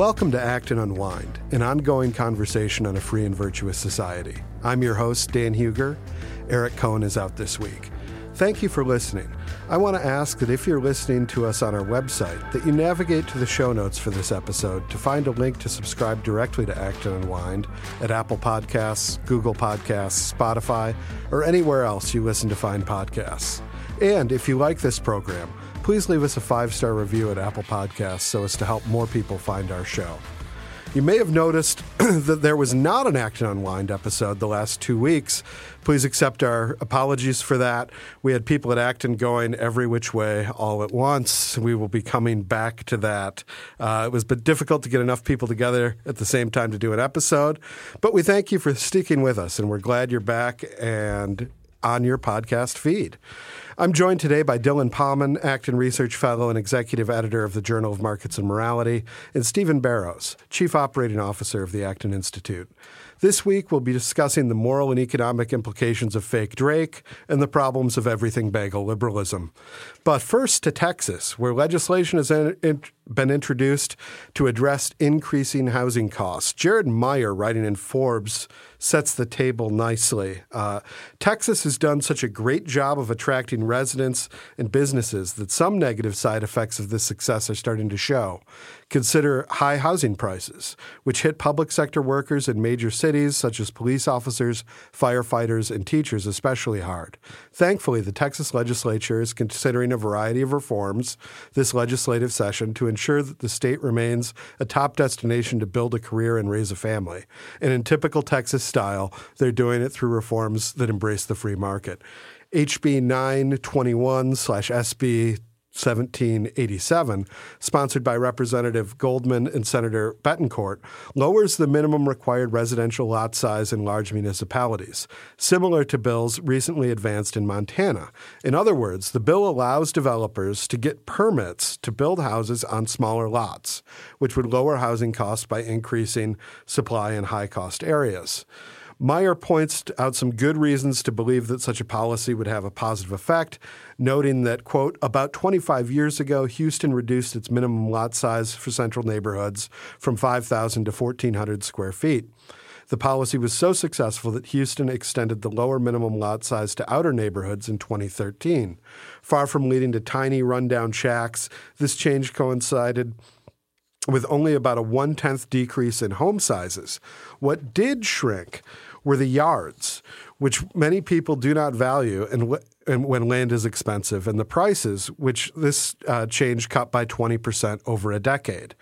Welcome to Acton Unwind, an ongoing conversation on a free and virtuous society. I'm your host, Dan Hugger. Eric Kohn is out this week. Thank you for listening. I want to ask that if you're listening to us on our website, that you navigate to the show notes for this episode to find a link to subscribe directly to Acton Unwind at Apple Podcasts, Google Podcasts, Spotify, or anywhere else you listen to find podcasts. And if you like this program, please leave us a five star review at Apple Podcasts so as to help more people find our show. You may have noticed that there was not an Acton Unwind episode the last two weeks. Please accept our apologies for that. We had people at Acton going every which way all at once. We will be coming back to that. Uh, it was but difficult to get enough people together at the same time to do an episode, but we thank you for sticking with us, and we're glad you're back and on your podcast feed. I'm joined today by Dylan Pahman, Acton Research Fellow and Executive Editor of the Journal of Markets and Morality, and Stephen Barrows, Chief Operating Officer of the Acton Institute. This week, we'll be discussing the moral and economic implications of fake Drake and the problems of everything bagel liberalism. But first to Texas, where legislation has been introduced to address increasing housing costs. Jared Meyer, writing in Forbes, sets the table nicely. Uh, Texas has done such a great job of attracting residents and businesses that some negative side effects of this success are starting to show. Consider high housing prices, which hit public sector workers in major cities such as police officers, firefighters, and teachers especially hard. Thankfully, the Texas legislature is considering a variety of reforms this legislative session to ensure that the state remains a top destination to build a career and raise a family. And in typical Texas style, they're doing it through reforms that embrace the free market. HB 921 slash SB 1787, sponsored by Representative Goldman and Senator Bettencourt, lowers the minimum required residential lot size in large municipalities, similar to bills recently advanced in Montana. In other words, the bill allows developers to get permits to build houses on smaller lots, which would lower housing costs by increasing supply in high cost areas. Meyer points out some good reasons to believe that such a policy would have a positive effect, noting that, quote, about 25 years ago, Houston reduced its minimum lot size for central neighborhoods from 5,000 to 1,400 square feet. The policy was so successful that Houston extended the lower minimum lot size to outer neighborhoods in 2013. Far from leading to tiny, rundown shacks, this change coincided with only about a one tenth decrease in home sizes. What did shrink were the yards, which many people do not value and, and when land is expensive, and the prices, which this uh, change cut by 20% over a decade.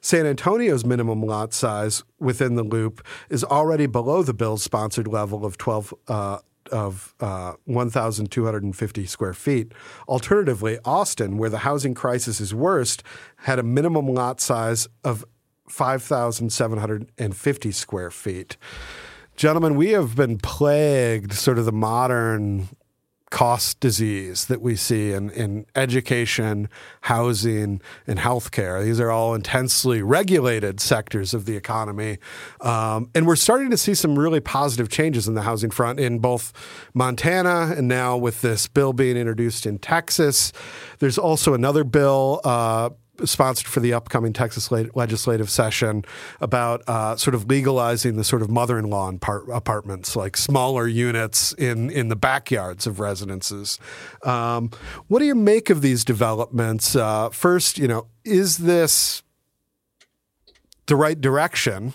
San Antonio's minimum lot size within the loop is already below the bill's sponsored level of 12 uh, of uh, 1,250 square feet. Alternatively, Austin, where the housing crisis is worst, had a minimum lot size of 5,750 square feet. Gentlemen, we have been plagued, sort of the modern cost disease that we see in, in education, housing, and healthcare. These are all intensely regulated sectors of the economy. Um, and we're starting to see some really positive changes in the housing front in both Montana and now with this bill being introduced in Texas. There's also another bill. Uh, sponsored for the upcoming Texas legislative session about uh, sort of legalizing the sort of mother-in-law apartments, like smaller units in in the backyards of residences. Um, what do you make of these developments? Uh, first, you know, is this the right direction?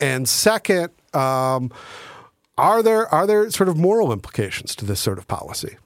And second, um, are there are there sort of moral implications to this sort of policy?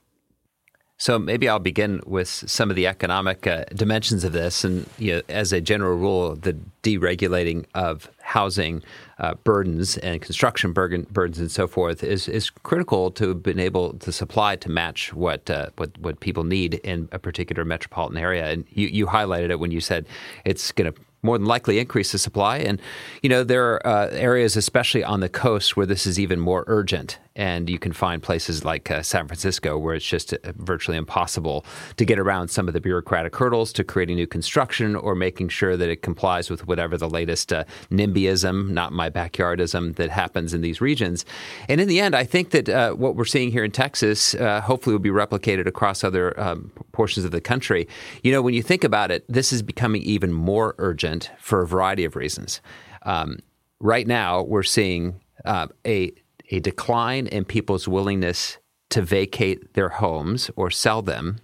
So maybe I'll begin with some of the economic uh, dimensions of this, and you know, as a general rule, the deregulating of housing uh, burdens and construction burden, burdens and so forth is is critical to being able to supply to match what uh, what what people need in a particular metropolitan area. And you, you highlighted it when you said it's going to more than likely increase the supply. And, you know, there are uh, areas, especially on the coast, where this is even more urgent. And you can find places like uh, San Francisco where it's just uh, virtually impossible to get around some of the bureaucratic hurdles to creating new construction or making sure that it complies with whatever the latest uh, NIMBYism, not my backyardism, that happens in these regions. And in the end, I think that uh, what we're seeing here in Texas uh, hopefully will be replicated across other um, portions of the country. You know, when you think about it, this is becoming even more urgent for a variety of reasons. Um, right now, we're seeing uh, a a decline in people's willingness to vacate their homes or sell them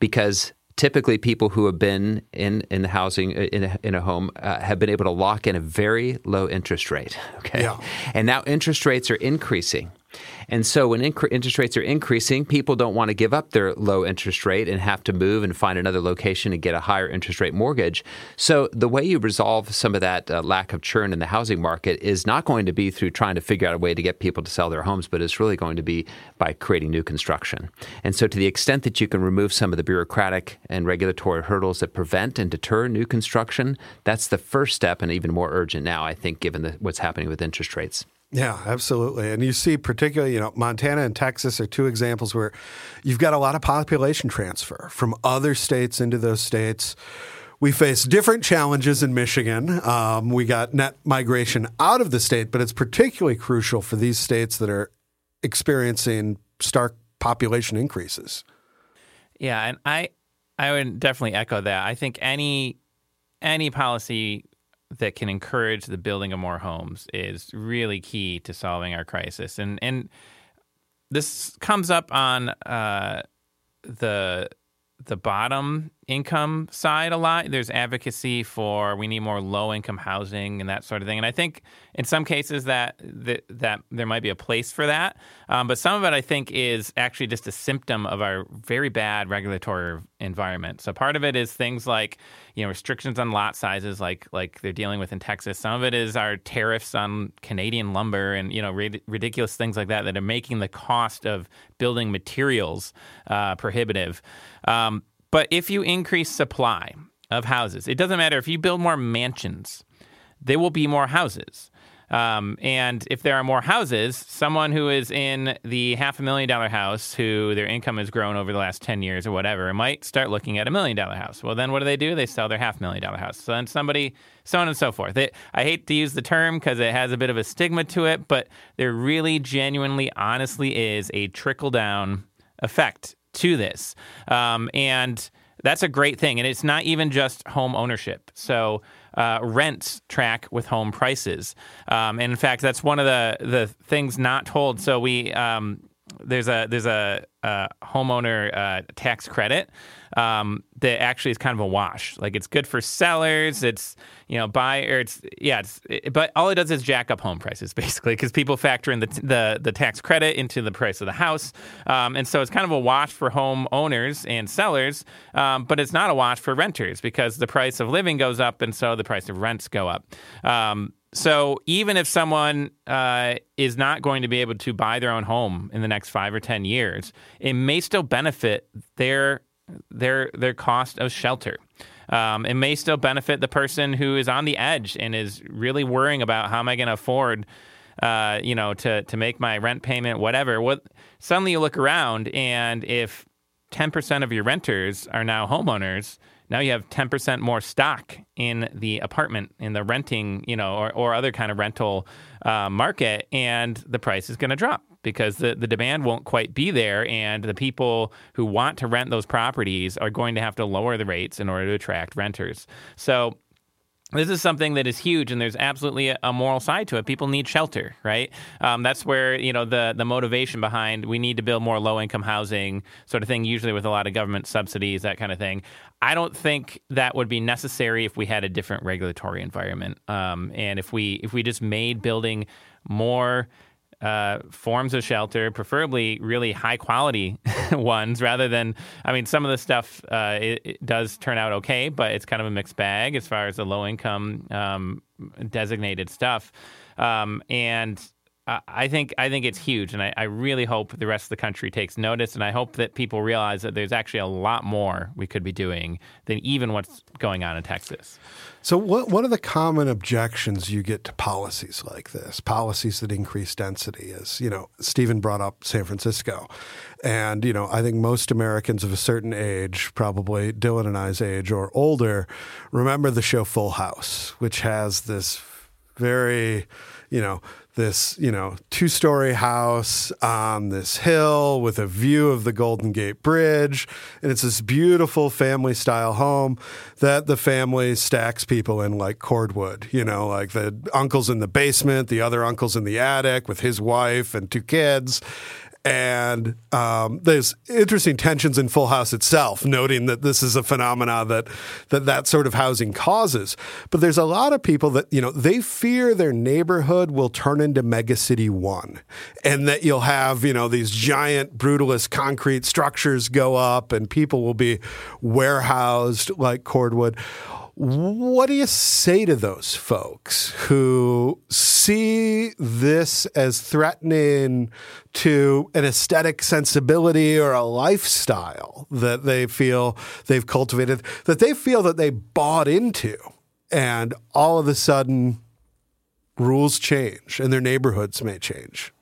because typically people who have been in in the housing uh, in a, in a home uh, have been able to lock in a very low interest rate okay yeah. and now interest rates are increasing and so when inc- interest rates are increasing, people don't want to give up their low interest rate and have to move and find another location and get a higher interest rate mortgage. So the way you resolve some of that uh, lack of churn in the housing market is not going to be through trying to figure out a way to get people to sell their homes, but it's really going to be by creating new construction. And so to the extent that you can remove some of the bureaucratic and regulatory hurdles that prevent and deter new construction, that's the first step and even more urgent now, I think, given the, what's happening with interest rates. Yeah, absolutely. And you see, particularly, you know, Montana and Texas are two examples where you've got a lot of population transfer from other states into those states. We face different challenges in Michigan. Um, we got net migration out of the state, but it's particularly crucial for these states that are experiencing stark population increases. Yeah, and I I would definitely echo that. I think any any policy that can encourage the building of more homes is really key to solving our crisis. And and this comes up on uh, the the bottom income side a lot. There's advocacy for we need more low income housing and that sort of thing. And I think in some cases that that, that there might be a place for that. Um, but some of it I think is actually just a symptom of our very bad regulatory environment. So part of it is things like you know restrictions on lot sizes, like like they're dealing with in Texas. Some of it is our tariffs on Canadian lumber and you know ridiculous things like that that are making the cost of building materials uh, prohibitive. Um, but if you increase supply of houses, it doesn't matter if you build more mansions, there will be more houses. Um, and if there are more houses, someone who is in the half a million dollar house, who their income has grown over the last 10 years or whatever, might start looking at a million dollar house. Well, then what do they do? They sell their half million dollar house. So then somebody, so on and so forth. It, I hate to use the term because it has a bit of a stigma to it, but there really genuinely, honestly is a trickle down effect to this. Um, and that's a great thing. And it's not even just home ownership. So uh, rents track with home prices. Um, and in fact, that's one of the, the things not told. So we um, there's a there's a, a homeowner uh, tax credit um, that actually is kind of a wash. Like it's good for sellers. It's you know buy or it's yeah. It's, it, but all it does is jack up home prices basically because people factor in the, the the tax credit into the price of the house, um, and so it's kind of a wash for home owners and sellers. Um, but it's not a wash for renters because the price of living goes up, and so the price of rents go up. Um, so even if someone uh, is not going to be able to buy their own home in the next five or ten years, it may still benefit their their their cost of shelter. Um, it may still benefit the person who is on the edge and is really worrying about how am I going to afford, uh, you know, to to make my rent payment, whatever. What suddenly you look around and if ten percent of your renters are now homeowners now you have 10% more stock in the apartment, in the renting, you know, or, or other kind of rental uh, market, and the price is going to drop because the, the demand won't quite be there. And the people who want to rent those properties are going to have to lower the rates in order to attract renters. So this is something that is huge, and there's absolutely a, moral side to it. People need shelter, right? Um, that's where you know the the motivation behind we need to build more low income housing, sort of thing. Usually with a lot of government subsidies, that kind of thing. I don't think that would be necessary if we had a different regulatory environment, um, and if we if we just made building more uh, forms of shelter, preferably really high quality ones, rather than, I mean, some of the stuff uh, it, it, does turn out okay, but it's kind of a mixed bag as far as the low income um, designated stuff. Um, and I think I think it's huge, and I, I, really hope the rest of the country takes notice, and I hope that people realize that there's actually a lot more we could be doing than even what's going on in Texas. So, what one of the common objections you get to policies like this, policies that increase density, as you know Stephen brought up San Francisco, and you know I think most Americans of a certain age, probably Dylan and I's age or older, remember the show Full House, which has this very you know this, you know, two story house on this hill with a view of the Golden Gate Bridge. And it's this beautiful family style home that the family stacks people in like cordwood, you know, like the uncle's in the basement, the other uncle's in the attic with his wife and two kids. And um, there's interesting tensions in Full House itself, noting that this is a phenomena that, that that sort of housing causes. But there's a lot of people that, you know, they fear their neighborhood will turn into Megacity One and that you'll have, you know, these giant brutalist concrete structures go up and people will be warehoused like cordwood. What do you say to those folks who see this as threatening to an aesthetic sensibility or a lifestyle that they feel they've cultivated, that they feel that they bought into, and all of a sudden rules change and their neighborhoods may change?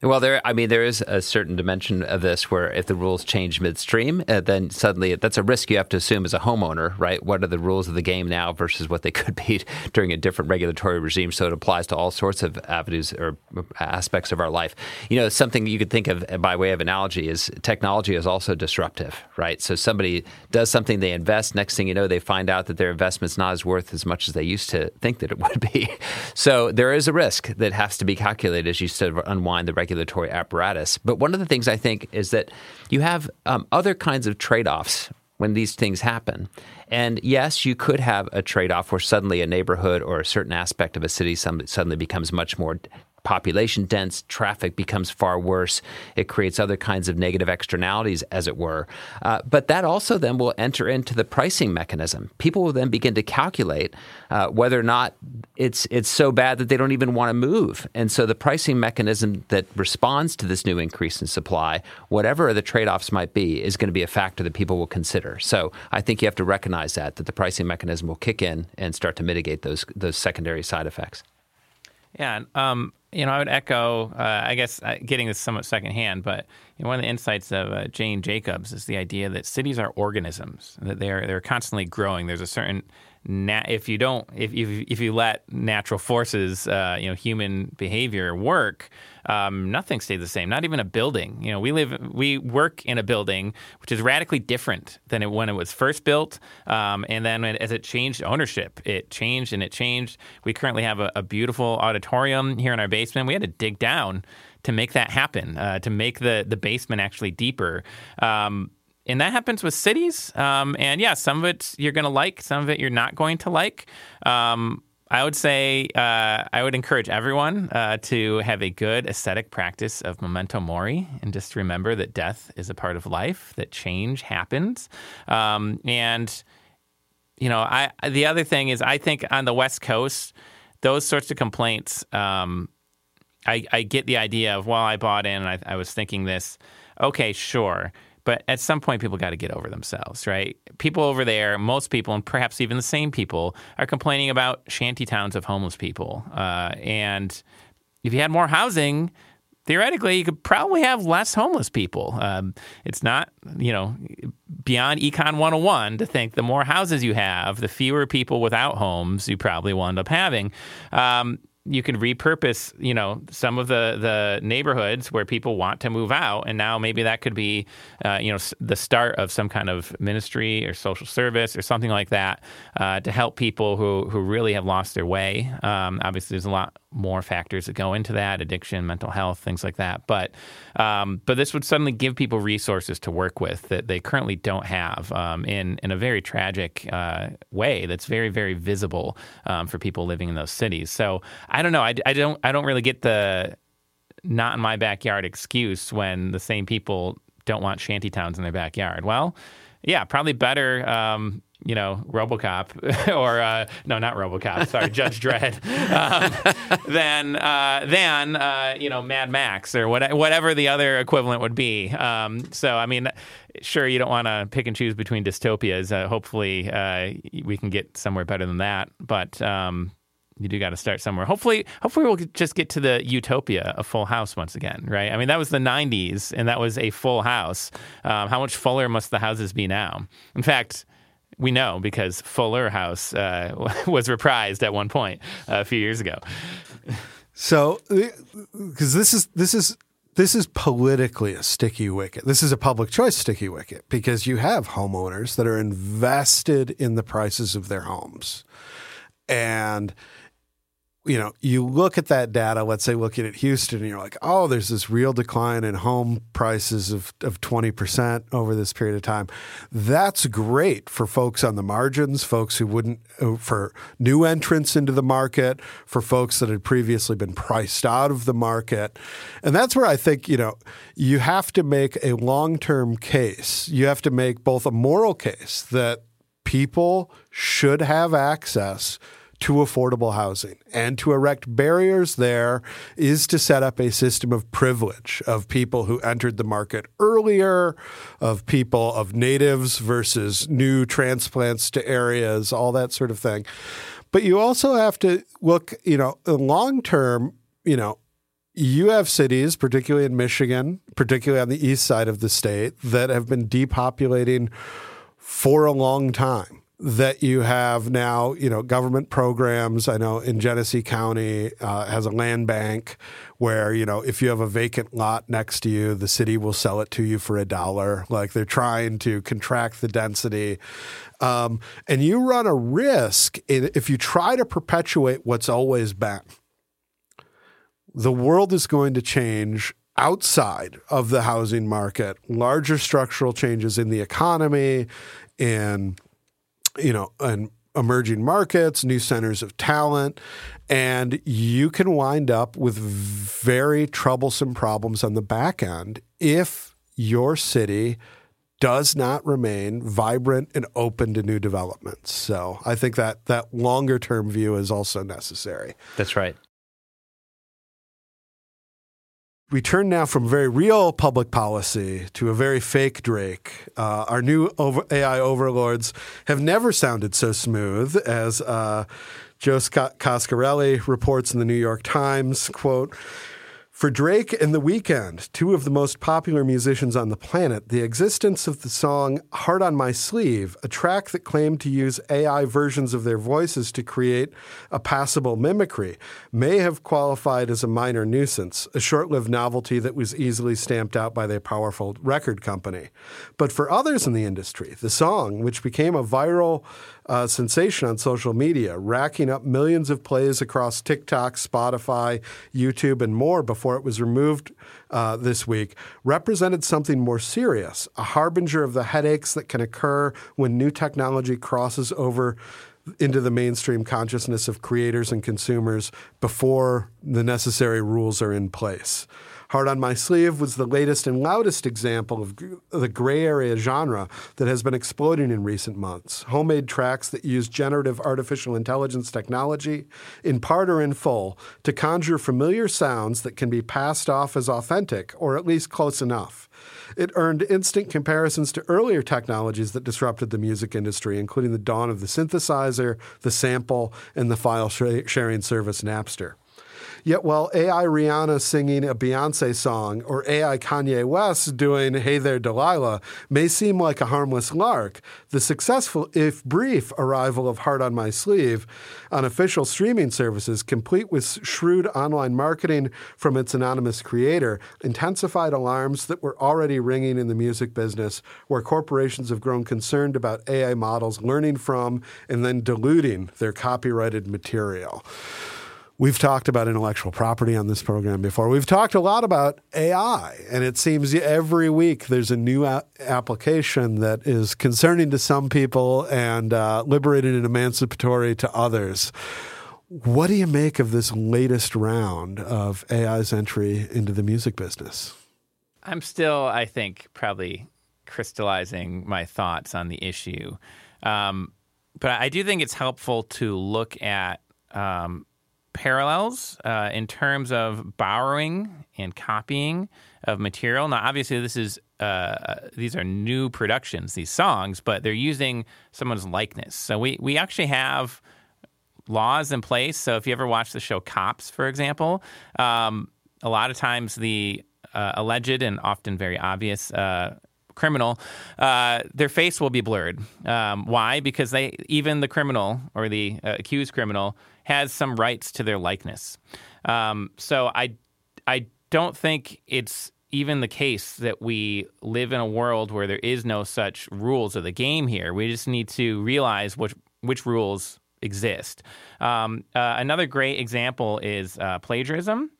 Well, there. I mean, there is a certain dimension of this where if the rules change midstream, uh, then suddenly that's a risk you have to assume as a homeowner, right? What are the rules of the game now versus what they could be during a different regulatory regime? So it applies to all sorts of avenues or aspects of our life. You know, something you could think of by way of analogy is technology is also disruptive, right? So somebody does something, they invest. Next thing you know, they find out that their investment's not as worth as much as they used to think that it would be. So there is a risk that has to be calculated as you sort of unwind the regulatory apparatus. But one of the things I think is that you have um, other kinds of trade offs when these things happen. And yes, you could have a trade off where suddenly a neighborhood or a certain aspect of a city suddenly becomes much more population dense, traffic becomes far worse. It creates other kinds of negative externalities, as it were. Uh, but that also then will enter into the pricing mechanism. People will then begin to calculate uh, whether or not it's it's so bad that they don't even want to move. And so the pricing mechanism that responds to this new increase in supply, whatever the trade offs might be, is going to be a factor that people will consider. So I think you have to recognize that that the pricing mechanism will kick in and start to mitigate those those secondary side effects. Yeah, um, you know, I would echo, uh, I guess, uh, getting this somewhat secondhand, but you know, one of the insights of uh, Jane Jacobs is the idea that cities are organisms, that they're they're constantly growing. There's a certain na- if you don't if if, if you let natural forces, uh, you know, human behavior work, um, nothing stays the same. Not even a building. You know, we live, we work in a building which is radically different than it, when it was first built, um, and then as it changed ownership, it changed and it changed. We currently have a, a beautiful auditorium here in our basement. We had to dig down to make that happen, uh, to make the the basement actually deeper. Um, and that happens with cities. Um, and yeah, some of it you're going to like, some of it you're not going to like. Um, I would say uh, I would encourage everyone uh, to have a good aesthetic practice of memento mori and just remember that death is a part of life, that change happens. Um, and, you know, I the other thing is I think on the West Coast, those sorts of complaints, um, I, I, get the idea of, well, I bought in and I, I was thinking this. Okay, sure. But at some point, people got to get over themselves, right? People over there, most people, and perhaps even the same people, are complaining about shanty towns of homeless people. Uh, and if you had more housing, theoretically, you could probably have less homeless people. Um, it's not, you know, beyond Econ 101 to think the more houses you have, the fewer people without homes you probably will end up having. Um, you can repurpose, you know, some of the the neighborhoods where people want to move out, and now maybe that could be, uh, you know, the start of some kind of ministry or social service or something like that uh, to help people who who really have lost their way. Um, obviously, there's a lot more factors that go into that addiction mental health things like that. But um, but this would suddenly give people resources to work with that they currently don't have um, in in a very tragic uh, way that's very very visible um, for people living in those cities. So I don't know. I, I don't I don't really get the not in my backyard excuse when the same people don't want shanty towns in their backyard. Well yeah probably better um, you know, RoboCop or uh, no, not RoboCop. Sorry, Judge Dredd. Um, than uh, than uh, you know Mad Max or what, whatever the other equivalent would be. Um, so I mean, sure, you don't want to pick and choose between dystopias. Uh, hopefully, uh, we can get somewhere better than that. But um, you do got to start somewhere. Hopefully, hopefully we'll just get to the utopia of Full House once again, right? I mean, that was the '90s, and that was a full house. Um, how much fuller must the houses be now? In fact, we know because Fuller House uh, was reprised at one point uh, a few years ago. So, because this is this is this is politically a sticky wicket. This is a public choice sticky wicket because you have homeowners that are invested in the prices of their homes, and you know, you look at that data, let's say looking at Houston, and you're like, oh, there's this real decline in home prices of, of 20% over this period of time. That's great for folks on the margins, folks who wouldn't, uh, for new entrants into the market, for folks that had previously been priced out of the market. And that's where I think, you know, you have to make a long term case. You have to make both a moral case that people should have access to affordable housing. And to erect barriers there is to set up a system of privilege of people who entered the market earlier, of people of natives versus new transplants to areas, all that sort of thing. But you also have to look, you know, long term, you know, you have cities, particularly in Michigan, particularly on the east side of the state, that have been depopulating for a long time that you have now, you know, government programs. I know in Genesee County uh, has a land bank where, you know, if you have a vacant lot next to you, the city will sell it to you for a dollar. Like they're trying to contract the density. Um, and you run a risk in, if you try to perpetuate what's always been. The world is going to change outside of the housing market, larger structural changes in the economy, in you know, and emerging markets, new centers of talent, and you can wind up with very troublesome problems on the back end if your city does not remain vibrant and open to new developments. So I think that that longer term view is also necessary. That's right. We turn now from very real public policy to a very fake Drake. Uh, our new over- AI overlords have never sounded so smooth as uh, Joe Coscarelli reports in the New York Times. Quote, for Drake and The Weeknd, two of the most popular musicians on the planet, the existence of the song Heart on My Sleeve, a track that claimed to use AI versions of their voices to create a passable mimicry, may have qualified as a minor nuisance, a short lived novelty that was easily stamped out by their powerful record company. But for others in the industry, the song, which became a viral uh, sensation on social media, racking up millions of plays across TikTok, Spotify, YouTube, and more before it was removed uh, this week, represented something more serious, a harbinger of the headaches that can occur when new technology crosses over into the mainstream consciousness of creators and consumers before the necessary rules are in place. Heart on My Sleeve was the latest and loudest example of the gray area genre that has been exploding in recent months. Homemade tracks that use generative artificial intelligence technology, in part or in full, to conjure familiar sounds that can be passed off as authentic, or at least close enough. It earned instant comparisons to earlier technologies that disrupted the music industry, including the dawn of the synthesizer, the sample, and the file sharing service Napster. Yet while AI Rihanna singing a Beyonce song or AI Kanye West doing Hey There Delilah may seem like a harmless lark, the successful, if brief, arrival of Heart on My Sleeve on official streaming services, complete with shrewd online marketing from its anonymous creator, intensified alarms that were already ringing in the music business, where corporations have grown concerned about AI models learning from and then diluting their copyrighted material. We've talked about intellectual property on this program before. We've talked a lot about AI, and it seems every week there's a new a- application that is concerning to some people and uh, liberating and emancipatory to others. What do you make of this latest round of AI's entry into the music business? I'm still, I think, probably crystallizing my thoughts on the issue. Um, but I do think it's helpful to look at um, parallels uh, in terms of borrowing and copying of material. Now, obviously, this is uh, these are new productions, these songs, but they're using someone's likeness. So we we actually have laws in place. So if you ever watch the show Cops, for example, um, a lot of times the uh, alleged and often very obvious uh, criminal, uh, their face will be blurred. Um, why? Because they even the criminal or the uh, accused criminal has some rights to their likeness. Um, so I I don't think it's even the case that we live in a world where there is no such rules of the game here. We just need to realize which which rules exist. Um, uh, another great example is uh, plagiarism.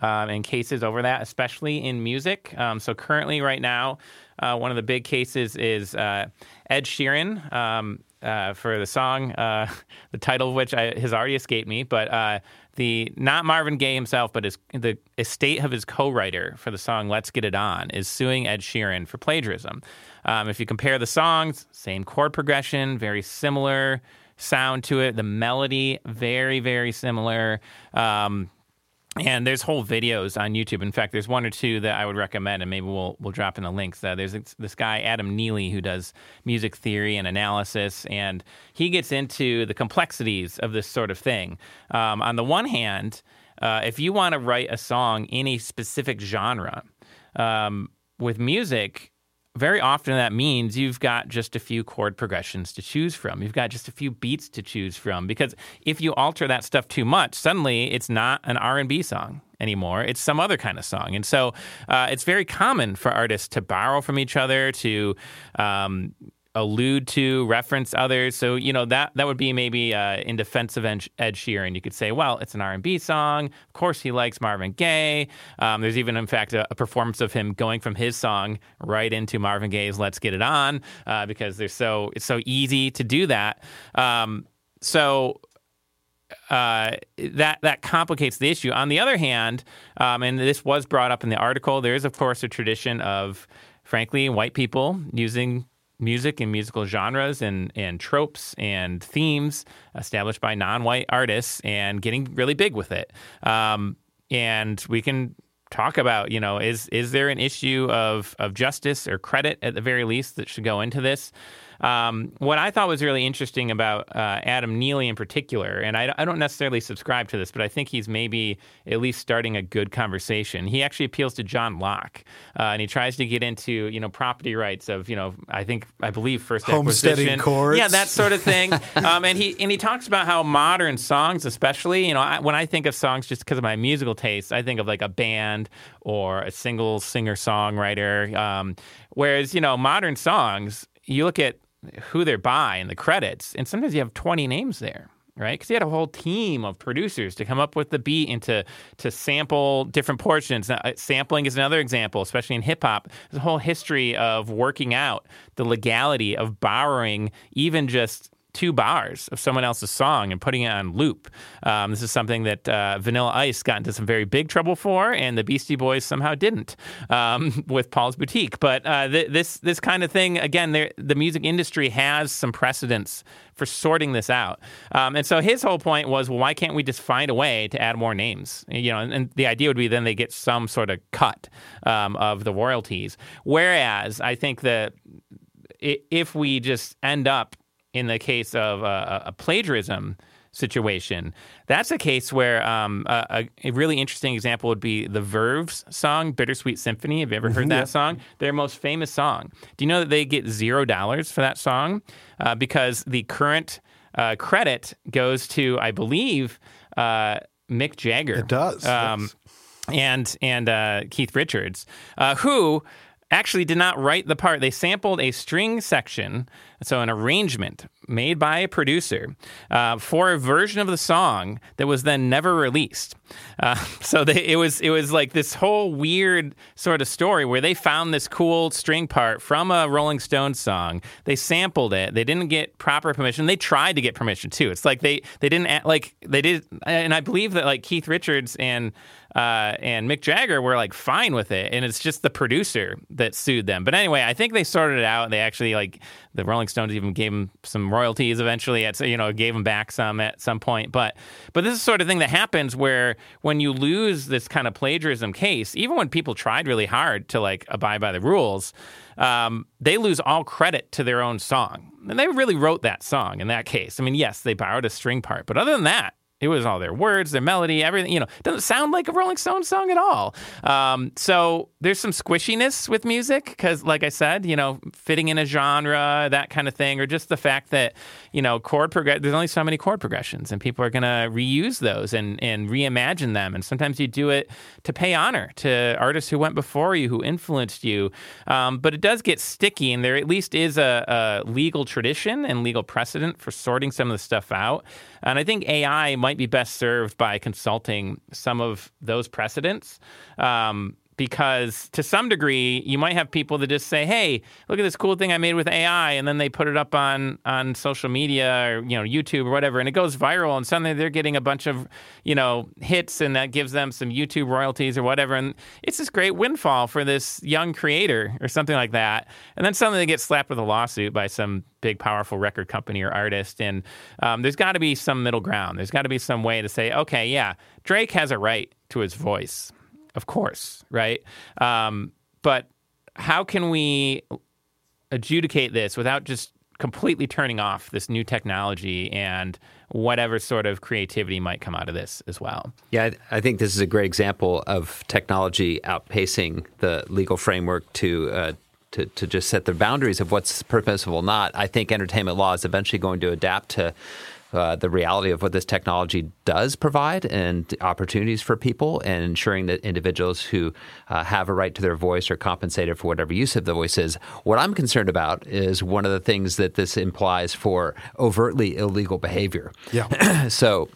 Um, and cases over that, especially in music. Um, so currently, right now, uh, one of the big cases is uh, Ed Sheeran um, uh, for the song, uh, the title of which I, has already escaped me, but uh, the not Marvin Gaye himself, but his, the estate of his co-writer for the song "Let's Get It On" is suing Ed Sheeran for plagiarism. Um, if you compare the songs, same chord progression, very similar sound to it. The melody, very very similar. Um, and there's whole videos on YouTube. In fact, there's one or two that I would recommend, and maybe we'll we'll drop in the links. Uh, there's this guy Adam Neely who does music theory and analysis, and he gets into the complexities of this sort of thing. Um, on the one hand, uh, if you want to write a song in a specific genre um, with music, very often that means you've got just a few chord progressions to choose from. You've got just a few beats to choose from because if you alter that stuff too much, suddenly it's not an R&B song anymore. It's some other kind of song. And so uh, it's very common for artists to borrow from each other, to um, allude to, reference others. So you know that that would be maybe uh, in defense of Ed, Sheeran. You could say, well, it's an R and B song. Of course, he likes Marvin Gaye. Um, there's even, in fact, a, a, performance of him going from his song right into Marvin Gaye's "Let's Get It On" uh, because they're so it's so easy to do that. Um, so uh, that that complicates the issue. On the other hand, um, and this was brought up in the article, there is of course a tradition of, frankly, white people using music and musical genres and, and tropes and themes established by non-white artists and getting really big with it. Um, and we can talk about, you know, is is there an issue of of justice or credit at the very least that should go into this? Um, what I thought was really interesting about uh, Adam Neely in particular, and I, I, don't necessarily subscribe to this, but I think he's maybe at least starting a good conversation. He actually appeals to John Locke, uh, and he tries to get into you know property rights of you know I think I believe first homesteading courts, yeah, that sort of thing. um, and he and he talks about how modern songs, especially you know I, when I think of songs just because of my musical taste, I think of like a band or a single singer songwriter. Um, whereas you know modern songs, you look at who they're by and the credits, and sometimes you have 20 names there right? Because he had a whole team of producers to come up with the beat and to to sample different portions. Now, uh, sampling is another example, especially in hip hop. There's a whole history of working out the legality of borrowing even just two bars of someone else's song and putting it on loop. Um, this is something that uh, Vanilla Ice got into some very big trouble for, and the Beastie Boys somehow didn't um, with Paul's Boutique. But uh, th- this this kind of thing, again, the music industry has some precedents for sorting this out. Um, and so his whole point was, well, why can't we just find a way to add more names? You know, and, and the idea would be then they get some sort of cut um, of the royalties. Whereas I think that if we just end up in the case of a, a plagiarism situation. That's a case where um, a, a, really interesting example would be the Verve's song "Bittersweet Symphony." Have you ever heard mm-hmm, that yeah. song? Their most famous song. Do you know that they get zero dollars for that song uh, because the current uh, credit goes to, I believe, uh, Mick Jagger. It does. Um, yes. And and uh, Keith Richards, uh, who actually did not write the part. They sampled a string section, so an arrangement made by a producer uh, for a version of the song that was then never released. Uh, so they, it was it was like this whole weird sort of story where they found this cool string part from a Rolling Stones song. They sampled it. They didn't get proper permission. They tried to get permission too. It's like they they didn't like they did, and I believe that like Keith Richards and uh, and Mick Jagger were like fine with it, and it's just the producer that sued them. But anyway, I think they sorted it out. They actually like the Rolling Stones even gave them some royalties eventually. At you know gave them back some at some point. But but this is sort of thing that happens where when you lose this kind of plagiarism case, even when people tried really hard to like abide by the rules. Um, they lose all credit to their own song. And they really wrote that song in that case. I mean, yes, they borrowed a string part, but other than that, it was all their words, their melody, everything. You know, doesn't sound like a Rolling Stones song at all. Um, so there's some squishiness with music because, like I said, you know, fitting in a genre, that kind of thing, or just the fact that you know chord progress. There's only so many chord progressions, and people are going to reuse those and and reimagine them. And sometimes you do it to pay honor to artists who went before you, who influenced you. Um, but it does get sticky, and there at least is a, a legal tradition and legal precedent for sorting some of the stuff out. And I think AI might be best served by consulting some of those precedents. Um, because to some degree you might have people that just say hey look at this cool thing i made with ai and then they put it up on on social media or you know youtube or whatever and it goes viral and suddenly they're getting a bunch of you know hits and that gives them some youtube royalties or whatever and it's this great windfall for this young creator or something like that and then suddenly they get slapped with a lawsuit by some big powerful record company or artist and um, there's got to be some middle ground. There's got to be some way to say okay yeah drake has a right to his voice of course, right? Um, but how can we adjudicate this without just completely turning off this new technology and whatever sort of creativity might come out of this as well. Yeah, I, think this is a great example of technology outpacing the legal framework to. Uh, to, to just set the boundaries of what's permissible, not. I think entertainment law is eventually going to adapt to uh, the reality of what this technology does provide and opportunities for people, and ensuring that individuals who uh, have a right to their voice are compensated for whatever use of the voice is. What I'm concerned about is one of the things that this implies for overtly illegal behavior. Yeah. so,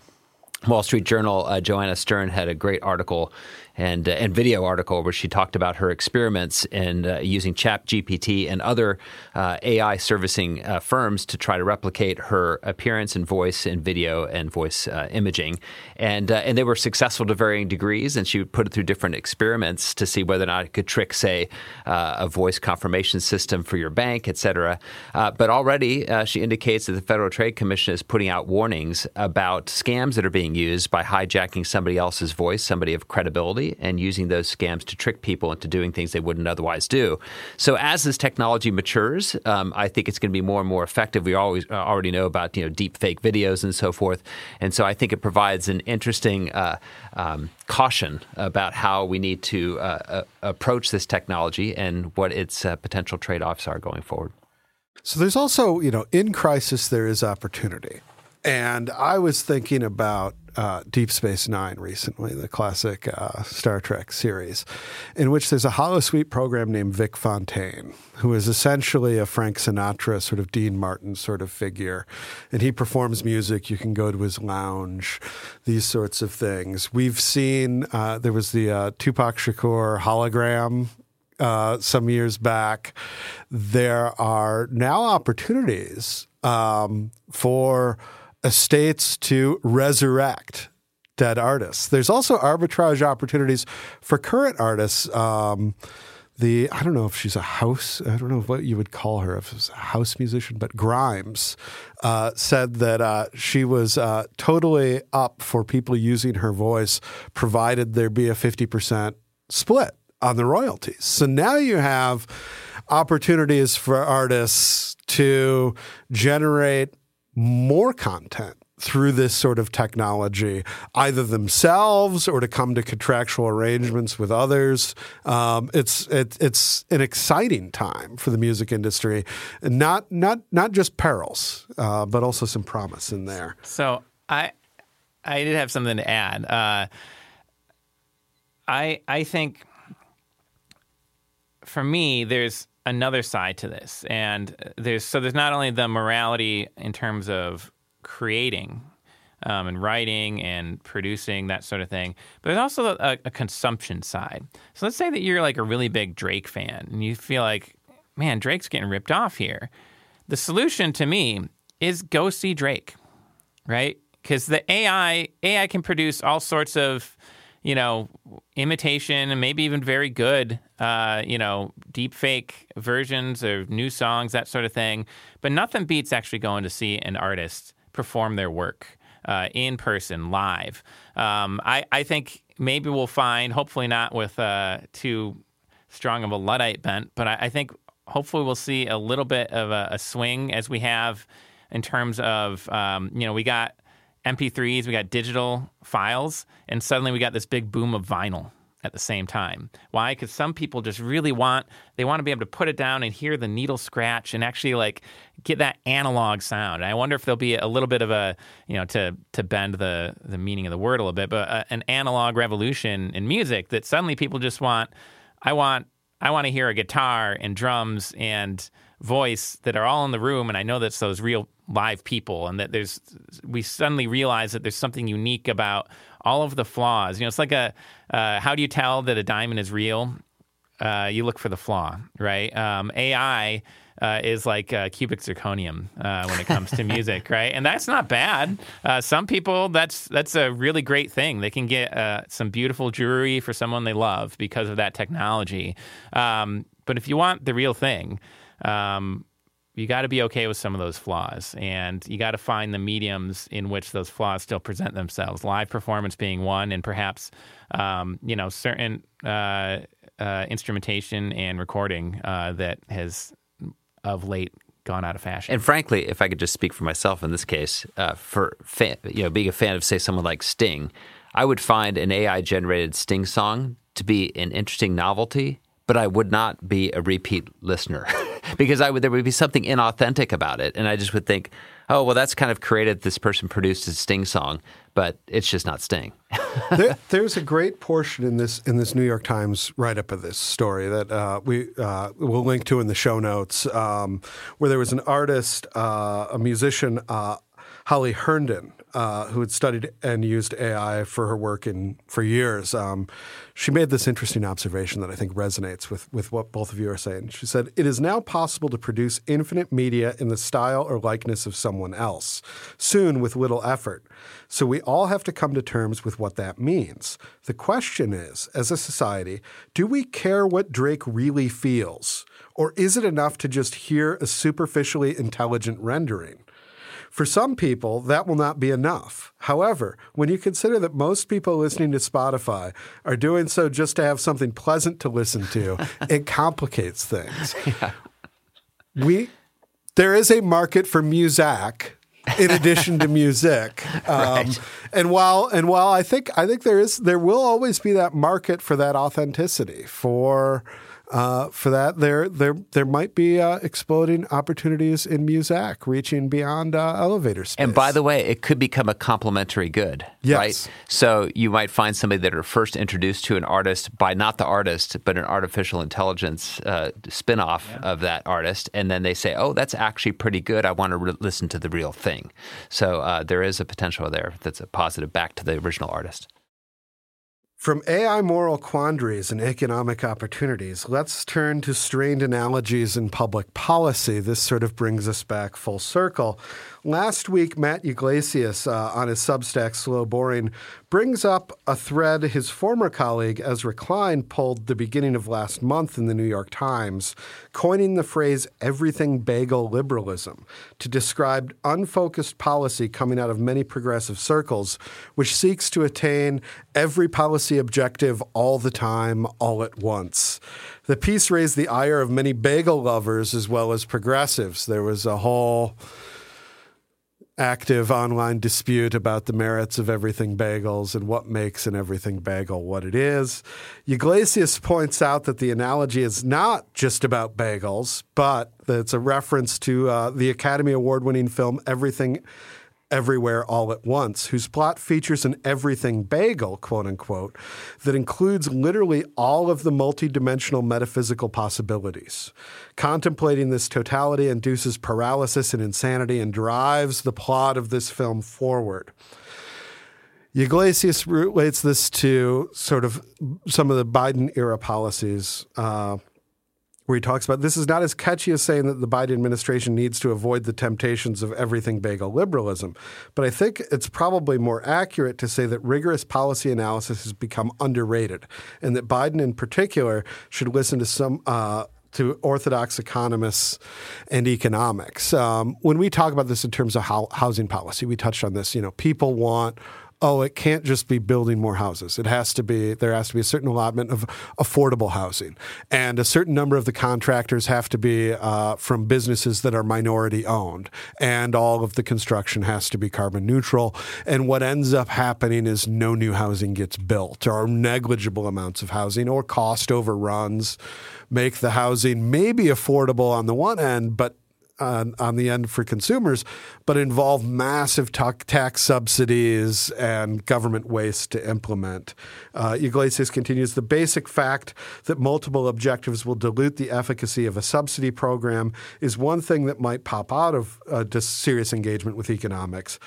Wall Street Journal, uh, Joanna Stern had a great article and, uh, and video article where she talked about her experiments in uh, using ChatGPT and other uh, AI servicing uh, firms to try to replicate her appearance and voice in video and voice uh, imaging. And, uh, and they were successful to varying degrees. And she would put it through different experiments to see whether or not it could trick, say, a voice confirmation system for your bank, et cetera. but already she indicates that the Federal Trade Commission is putting out warnings about scams that are being used by hijacking somebody else's voice, somebody of credibility and using those scams to trick people into doing things they wouldn't otherwise do. So as this technology matures, um, I think it's going to be more and more effective. We always uh, already know about you know deep fake videos and so forth, and so I think it provides an interesting uh, um, caution about how we need to uh, uh approach this technology and what its uh, potential trade offs are going forward. So there's also you know in crisis there is opportunity. And I was thinking about uh, Deep Space Nine recently, the classic uh, Star Trek series, in which there's a holosuite program named Vic Fontaine, who is essentially a Frank Sinatra, sort of Dean Martin sort of figure. And he performs music. You can go to his lounge, these sorts of things. We've seen, uh, there was the uh, Tupac Shakur hologram uh, some years back. There are now opportunities um, for estates to resurrect dead artists. There's also arbitrage opportunities for current artists. Um, the I don't know if she's a house. I don't know what you would call her if it's a house musician, but Grimes uh, said that uh, she was uh, totally up for people using her voice, provided there be a fifty percent split on the royalties. So now you have opportunities for artists to generate more content through this sort of technology, either themselves or to come to contractual arrangements with others. Um, it's it, it's an exciting time for the music industry, not not not just perils, uh, but also some promise in there. So I I did have something to add. Uh, I I think for me, there's another side to this, and there's so there's not only the morality in terms of creating um, and writing and producing that sort of thing, but there's also a, a consumption side. So let's say that you're like a really big Drake fan, and you feel like, man, Drake's getting ripped off here. The solution to me is go see Drake, right? Because the AI AI can produce all sorts of you know, imitation and maybe even very good, uh, you know, deep fake versions of new songs, that sort of thing. But nothing beats actually going to see an artist perform their work uh, in person, live. Um, I, I think maybe we'll find, hopefully not with uh, too strong of a Luddite bent, but I, I think hopefully we'll see a little bit of a, a swing as we have in terms of, um, you know, we got MP3s, we got digital files, and suddenly we got this big boom of vinyl at the same time. Why? Because some people just really want they want to be able to put it down and hear the needle scratch and actually like get that analog sound. And I wonder if there'll be a little bit of a you know to to bend the the meaning of the word a little bit, but uh, an analog revolution in music that suddenly people just want. I want I want to hear a guitar and drums and voice that are all in the room, and I know that's those real live people, and that there's we suddenly realize that there's something unique about all of the flaws. You know, it's like a uh, how do you tell that a diamond is real? Uh, you look for the flaw, right? Um, AI uh, is like uh, cubic zirconium uh, when it comes to music, right? And that's not bad. Uh, some people, that's that's a really great thing. They can get uh, some beautiful jewelry for someone they love because of that technology. Um, but if you want the real thing, um, you got to be okay with some of those flaws and you got to find the mediums in which those flaws still present themselves. Live performance being one and perhaps um, you know certain uh, uh, instrumentation and recording uh, that has of late gone out of fashion. And frankly if i could just speak for myself in this case uh, for fan, you know being a fan of say someone like sting i would find an ai generated sting song to be an interesting novelty but i would not be a repeat listener because I would there would be something inauthentic about it, and I just would think, oh well, that's kind of created. This person produced a Sting song, but it's just not Sting. there, there's a great portion in this in this New York Times write up of this story that uh, we uh, will link to in the show notes, um, where there was an artist, uh, a musician. Uh, Holly Herndon, uh, who had studied and used AI for her work in for years, um, she made this interesting observation that I think resonates with with what both of you are saying. She said, "It is now possible to produce infinite media in the style or likeness of someone else, soon with little effort. So we all have to come to terms with what that means. The question is, as a society, do we care what Drake really feels?" Or is it enough to just hear a superficially intelligent rendering? For some people, that will not be enough. However, when you consider that most people listening to Spotify are doing so just to have something pleasant to listen to, it complicates things. Yeah. We there is a market for music in addition to music. Um, right. And while and while I think I think there is there will always be that market for that authenticity for uh, for that, there there there might be uh, exploding opportunities in music, reaching beyond uh, elevator space. And by the way, it could become a complementary good, yes. right? So you might find somebody that are first introduced to an artist by not the artist, but an artificial intelligence uh, spinoff yeah. of that artist, and then they say, "Oh, that's actually pretty good. I want to re- listen to the real thing." So uh, there is a potential there that's a positive back to the original artist. From AI moral quandaries and economic opportunities, let's turn to strained analogies in public policy. This sort of brings us back full circle. Last week, Matt Yglesias uh, on his Substack Slow Boring brings up a thread his former colleague Ezra Klein pulled the beginning of last month in the New York Times, coining the phrase everything bagel liberalism to describe unfocused policy coming out of many progressive circles, which seeks to attain every policy objective all the time, all at once. The piece raised the ire of many bagel lovers as well as progressives. There was a whole active online dispute about the merits of everything bagels and what makes an everything bagel what it is. Yglesias points out that the analogy is not just about bagels, but that it's a reference to uh, the Academy Award winning film Everything Everywhere All at Once, whose plot features an everything bagel, quote unquote, that includes literally all of the multidimensional metaphysical possibilities. Contemplating this totality induces paralysis and insanity and drives the plot of this film forward. Yglesias relates this to sort of some of the Biden era policies. Uh, where he talks about this is not as catchy as saying that the Biden administration needs to avoid the temptations of everything bagel liberalism. But I think it's probably more accurate to say that rigorous policy analysis has become underrated, and that Biden in particular should listen to some. Uh, to orthodox economists and economics. Um, when we talk about this in terms of how, housing policy, we touched on this. You know, people want oh, it can't just be building more houses. It has to be, there has to be a certain allotment of affordable housing. And a certain number of the contractors have to be uh, from businesses that are minority owned. And all of the construction has to be carbon neutral. And what ends up happening is no new housing gets built or negligible amounts of housing or cost overruns make the housing maybe affordable on the one end, but on, on the end for consumers, but involve massive tax subsidies and government waste to implement. Uh, Yglesias continues the basic fact that multiple objectives will dilute the efficacy of a subsidy program is one thing that might pop out of uh, serious engagement with economics.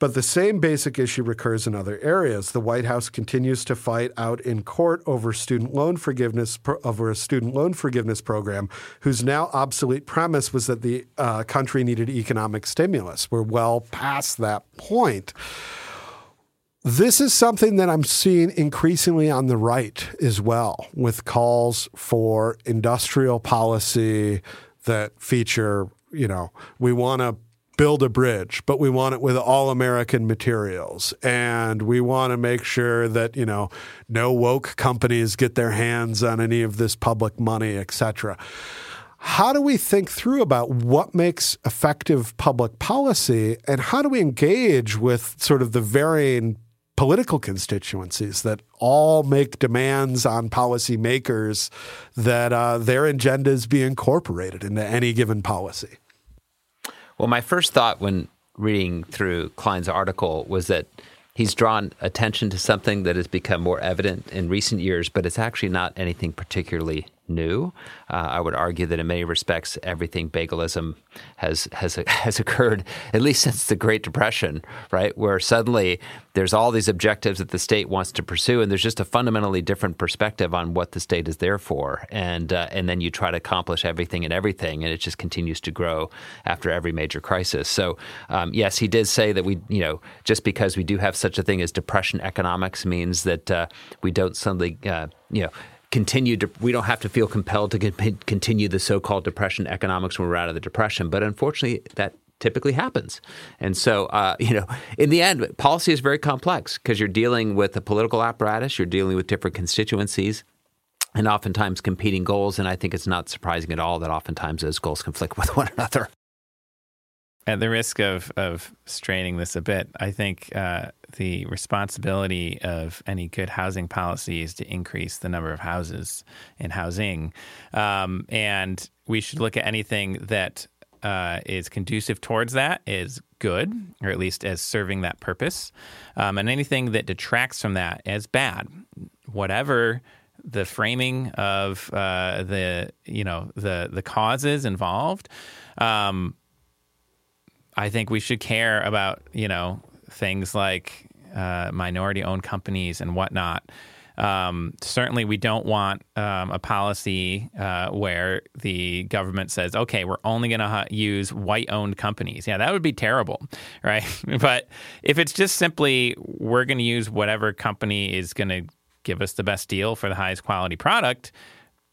But the same basic issue recurs in other areas. The White House continues to fight out in court over student loan forgiveness over a student loan forgiveness program, whose now obsolete premise was that the uh, country needed economic stimulus. We're well past that point. This is something that I'm seeing increasingly on the right as well, with calls for industrial policy that feature, you know, we want to build a bridge, but we want it with all American materials. And we want to make sure that, you know, no woke companies get their hands on any of this public money, et cetera. How do we think through about what makes effective public policy and how do we engage with sort of the varying political constituencies that all make demands on policymakers that uh, their agendas be incorporated into any given policy? Well, my first thought when reading through Klein's article was that he's drawn attention to something that has become more evident in recent years, but it's actually not anything particularly new. Uh, I would argue that in many respects, everything bagelism has has has occurred at least since the Great Depression, right? Where suddenly there's all these objectives that the state wants to pursue, and there's just a fundamentally different perspective on what the state is there for, and uh, and then you try to accomplish everything and everything, and it just continues to grow after every major crisis. So um, yes, he did say that we, you know, just because we do have such a thing as depression economics means that uh, we don't suddenly, uh, you know continue to, we don't have to feel compelled to continue the so-called depression economics when we're out of the depression. But unfortunately, that typically happens. And so, uh, you know, in the end, policy is very complex because you're dealing with a political apparatus, you're dealing with different constituencies. And oftentimes competing goals. And I think it's not surprising at all that oftentimes those goals conflict with one another. At the risk of, of straining this a bit, I think uh, the responsibility of any good housing policy is to increase the number of houses in housing. Um, and we should look at anything that uh, is conducive towards that is good, or at least as serving that purpose. Um, and anything that detracts from that as bad, whatever the framing of uh, the you know the the causes involved. Um, I think we should care about you know things like uh, minority-owned companies and whatnot. Um, certainly, we don't want um, a policy uh, where the government says, "Okay, we're only going to ha- use white-owned companies." Yeah, that would be terrible, right? but if it's just simply we're going to use whatever company is going to give us the best deal for the highest quality product,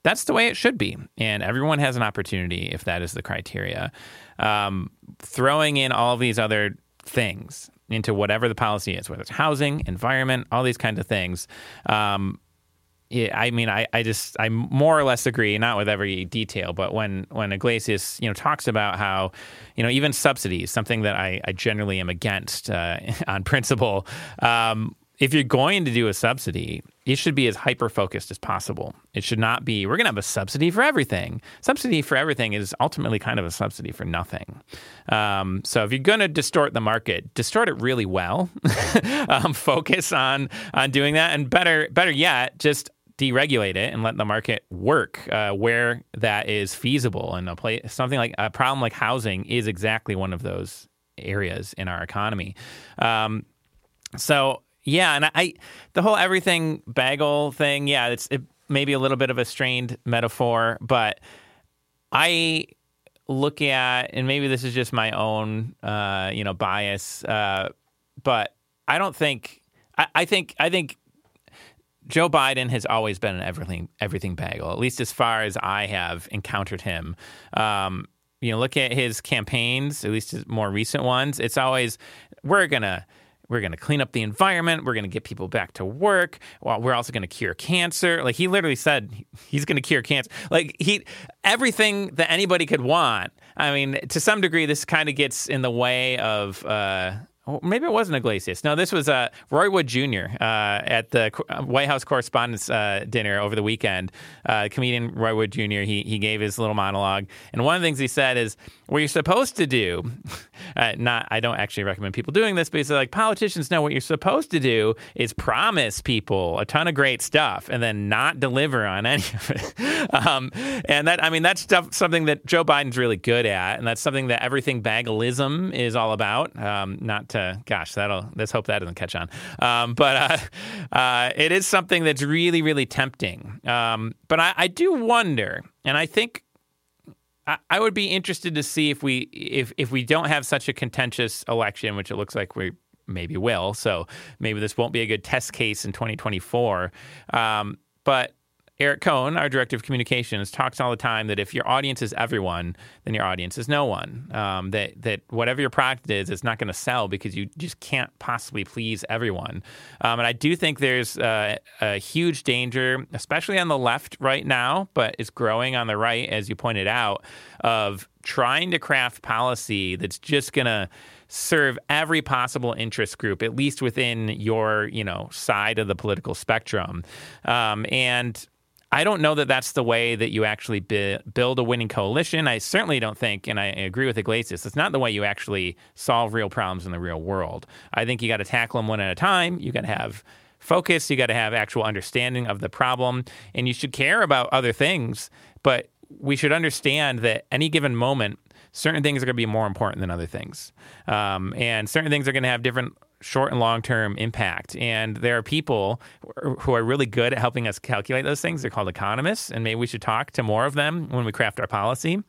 that's the way it should be. And everyone has an opportunity if that is the criteria. Um, throwing in all of these other things into whatever the policy is, whether it's housing, environment, all these kinds of things. Um, yeah, I mean, I, I just I more or less agree, not with every detail, but when when Yglesias you know talks about how you know even subsidies, something that I, I generally am against uh, on principle. Um, if you're going to do a subsidy, it should be as hyper focused as possible. It should not be, we're going to have a subsidy for everything. Subsidy for everything is ultimately kind of a subsidy for nothing. Um, so if you're going to distort the market, distort it really well. um, focus on on doing that, and better better yet, just deregulate it and let the market work uh, where that is feasible. And a play, something like a problem like housing is exactly one of those areas in our economy. Um, so yeah, and I the whole everything bagel thing, yeah, it's it maybe a little bit of a strained metaphor, but I look at and maybe this is just my own uh, you know bias, uh, but I don't think I, I think I think Joe Biden has always been an everything everything bagel, at least as far as I have encountered him. Um, you know, look at his campaigns, at least his more recent ones. It's always we're gonna we're going to clean up the environment. We're going to get people back to work. Well, we're also going to cure cancer. Like he literally said, he's going to cure cancer. Like he, everything that anybody could want. I mean, to some degree, this kind of gets in the way of. Uh, maybe it wasn't Yglesias. No, this was uh, Roy Wood Jr. Uh, at the uh, White House Correspondents' uh, Dinner over the weekend. Uh, comedian Roy Wood Jr. He he gave his little monologue, and one of the things he said is, "What you're supposed to do." Uh, not, I don't actually recommend people doing this, but he's like politicians know what you're supposed to do is promise people a ton of great stuff and then not deliver on any of it. um, and that, I mean, that's stuff, something that Joe Biden's really good at, and that's something that everything bagelism is all about. Um, not to, gosh, that'll let's hope that doesn't catch on. Um, but uh, uh, it is something that's really, really tempting. Um, but I, I do wonder, and I think I, would be interested to see if we if if we don't have such a contentious election, which it looks like we maybe will. So maybe this won't be a good test case in 2024. Um, but Eric Kohn, our director of communications, talks all the time that if your audience is everyone, then your audience is no one. Um, that that whatever your product is, it's not going to sell because you just can't possibly please everyone. Um, and I do think there's a huge danger, especially on the left right now, but it's growing on the right, as you pointed out, of trying to craft policy that's just going to serve every possible interest group, at least within your you know side of the political spectrum, um, and I don't know that that's the way that you actually build a winning coalition. I certainly don't think, and I agree with Yglesias, it's not the way you actually solve real problems in the real world. I think you got to tackle them one at a time. You got to have focus. You got to have actual understanding of the problem, and you should care about other things. But we should understand that any given moment, certain things are going to be more important than other things, um, and certain things are going to have different short and long term impact. And there are people who are really good at helping us calculate those things. They're called economists, and maybe we should talk to more of them when we craft our policy.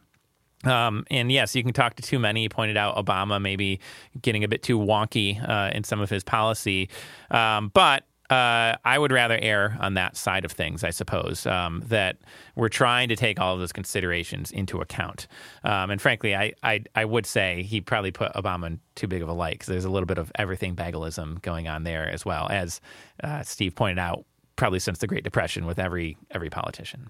Um, and yes, you can talk to too many. He pointed out Obama maybe getting a bit too wonky uh, in some of his policy. Um, but uh, I would rather err on that side of things, I suppose, um, that we're trying to take all of those considerations into account. Um, and frankly, I, I, I, would say he probably put Obama in too big of a light because there's a little bit of everything bagelism going on there as well, as uh, Steve pointed out, probably since the Great Depression with every every politician.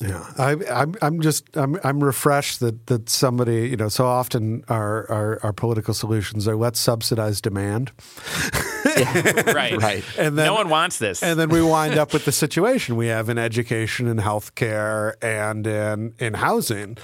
Yeah, I, I'm. I'm just. I'm. I'm refreshed that that somebody. You know, so often our our, our political solutions are let's subsidize demand. yeah, right. Right. And then no one wants this. And then we wind up with the situation we have in education and healthcare and in in housing.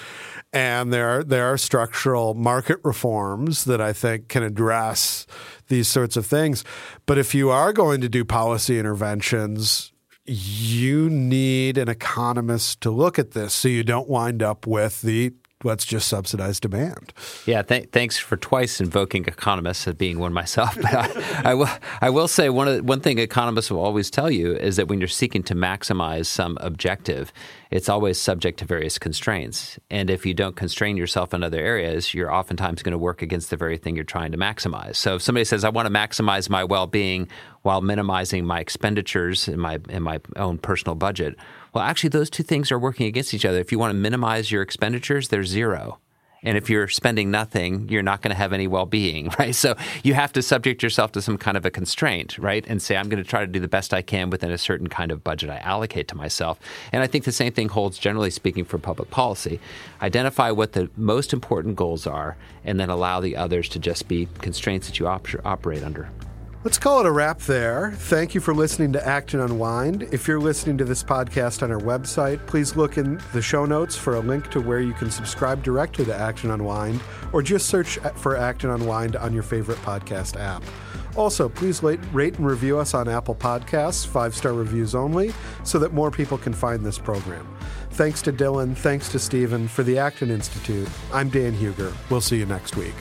And there are, there are structural market reforms that I think can address these sorts of things. But if you are going to do policy interventions you need an economist to look at this so you don't wind up with the let's just subsidize demand. Yeah, th- thanks for twice invoking economists as being one myself. But I, I, will, I will say one, of, one thing economists will always tell you is that when you're seeking to maximize some objective, it's always subject to various constraints. And if you don't constrain yourself in other areas, you're oftentimes going to work against the very thing you're trying to maximize. So if somebody says, I want to maximize my well being while minimizing my expenditures in my, in my own personal budget, well, actually, those two things are working against each other. If you want to minimize your expenditures, they're zero. And if you're spending nothing, you're not going to have any well being, right? So you have to subject yourself to some kind of a constraint, right? And say, I'm going to try to do the best I can within a certain kind of budget I allocate to myself. And I think the same thing holds, generally speaking, for public policy. Identify what the most important goals are, and then allow the others to just be constraints that you op- operate under. Let's call it a wrap there. Thank you for listening to Acton Unwind. If you're listening to this podcast on our website, please look in the show notes for a link to where you can subscribe directly to Acton Unwind or just search for Acton Unwind on your favorite podcast app. Also, please rate, and review us on Apple Podcasts, five star reviews only, so that more people can find this program. Thanks to Dylan, thanks to Stephen for the Acton Institute. I'm Dan Hugger. We'll see you next week.